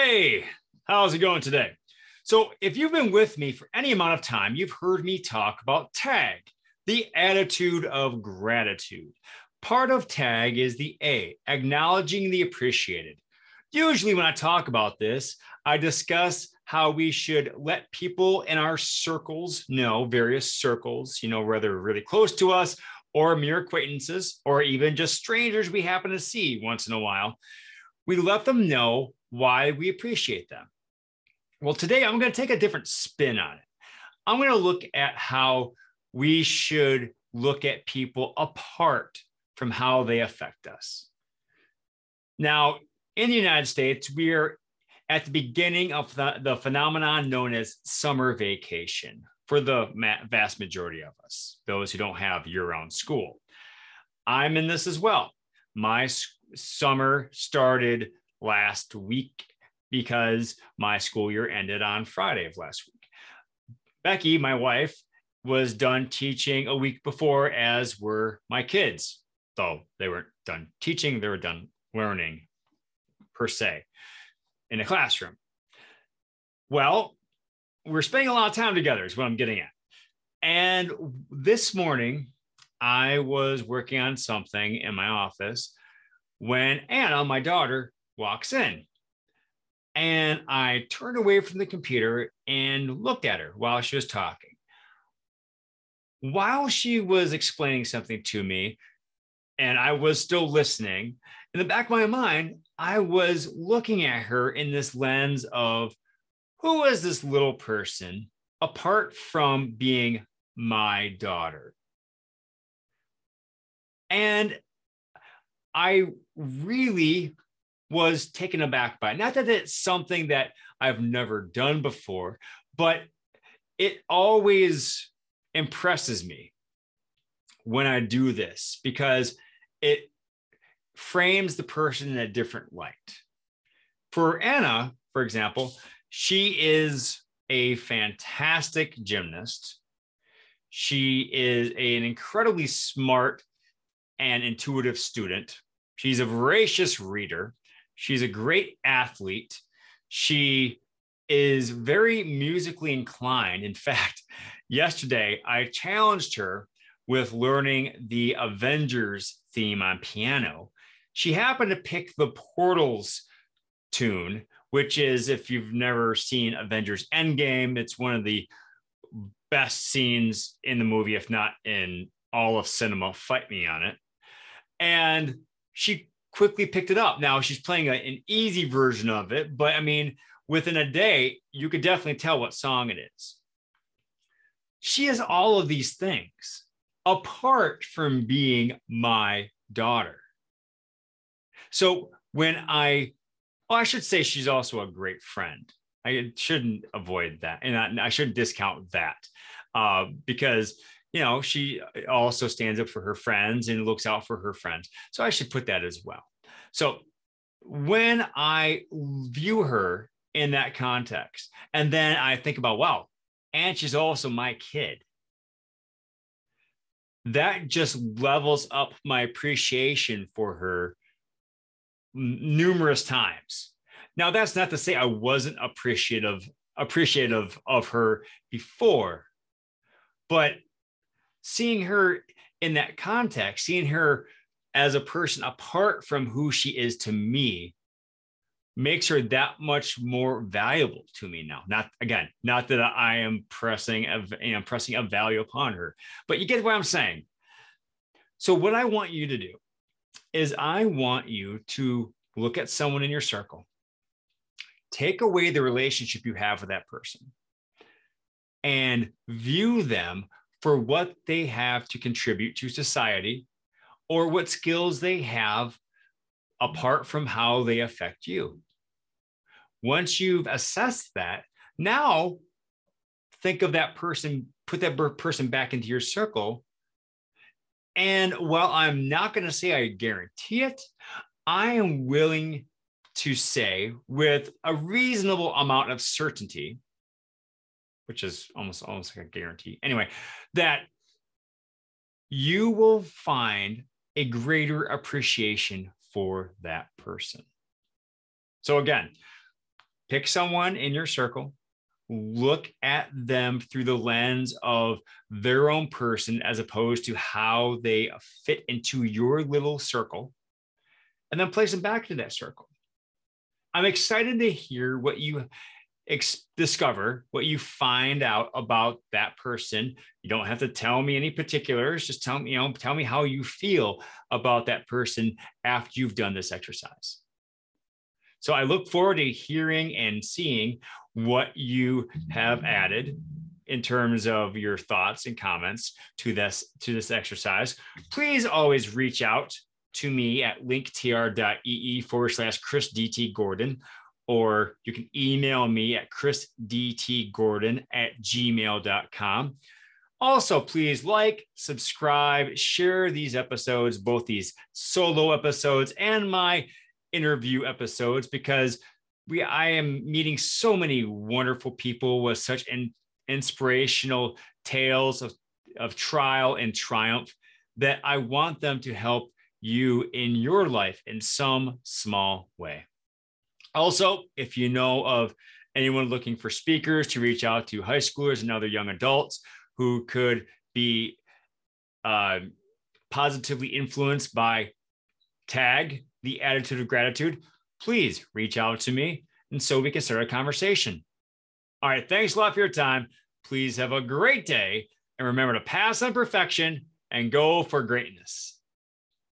Hey, how's it going today? So, if you've been with me for any amount of time, you've heard me talk about TAG, the attitude of gratitude. Part of TAG is the A, acknowledging the appreciated. Usually, when I talk about this, I discuss how we should let people in our circles know, various circles, you know, whether really close to us or mere acquaintances, or even just strangers we happen to see once in a while. We let them know why we appreciate them. Well, today I'm going to take a different spin on it. I'm going to look at how we should look at people apart from how they affect us. Now, in the United States, we are at the beginning of the, the phenomenon known as summer vacation for the vast majority of us, those who don't have year round school. I'm in this as well. My summer started last week because my school year ended on Friday of last week. Becky, my wife, was done teaching a week before, as were my kids, though they weren't done teaching, they were done learning per se in a classroom. Well, we're spending a lot of time together, is what I'm getting at. And this morning, I was working on something in my office when Anna, my daughter, walks in. And I turned away from the computer and looked at her while she was talking. While she was explaining something to me, and I was still listening, in the back of my mind, I was looking at her in this lens of who is this little person apart from being my daughter? And I really was taken aback by. Not that it's something that I've never done before, but it always impresses me when I do this because it frames the person in a different light. For Anna, for example, she is a fantastic gymnast. She is an incredibly smart and intuitive student. She's a voracious reader. She's a great athlete. She is very musically inclined. In fact, yesterday I challenged her with learning the Avengers theme on piano. She happened to pick the Portals tune, which is if you've never seen Avengers Endgame, it's one of the best scenes in the movie, if not in all of cinema. Fight me on it. And she quickly picked it up. Now she's playing a, an easy version of it, but I mean, within a day, you could definitely tell what song it is. She has all of these things apart from being my daughter. So when I well, I should say she's also a great friend. I shouldn't avoid that, and I, I shouldn't discount that uh, because you know she uh, also stands up for her friends and looks out for her friends. So I should put that as well. So when I view her in that context, and then I think about, wow, and she's also my kid. That just levels up my appreciation for her numerous times. Now, that's not to say I wasn't appreciative appreciative of her before, but seeing her in that context, seeing her as a person apart from who she is to me makes her that much more valuable to me now. Not again, not that I am pressing a you know, pressing a value upon her, but you get what I'm saying. So what I want you to do is I want you to look at someone in your circle, take away the relationship you have with that person, and view them for what they have to contribute to society or what skills they have apart from how they affect you. Once you've assessed that, now think of that person, put that person back into your circle and while I'm not going to say I guarantee it, I am willing to say with a reasonable amount of certainty, which is almost almost like a guarantee. Anyway, that you will find a greater appreciation for that person. So again, pick someone in your circle, look at them through the lens of their own person as opposed to how they fit into your little circle, and then place them back to that circle. I'm excited to hear what you ex- discover, what you find out about that person. You don't have to tell me any particulars. Just tell me, you know, tell me how you feel about that person after you've done this exercise. So I look forward to hearing and seeing what you have added in terms of your thoughts and comments to this to this exercise. Please always reach out to me at linktr.ee forward slash Chris DT Gordon, or you can email me at chrisdtgordon at gmail.com. Also, please like, subscribe, share these episodes, both these solo episodes and my interview episodes, because we I am meeting so many wonderful people with such in, inspirational tales of, of trial and triumph that I want them to help you in your life in some small way. Also, if you know of anyone looking for speakers to reach out to high schoolers and other young adults who could be uh, positively influenced by tag the attitude of gratitude, please reach out to me and so we can start a conversation. All right, thanks a lot for your time. Please have a great day and remember to pass on perfection and go for greatness.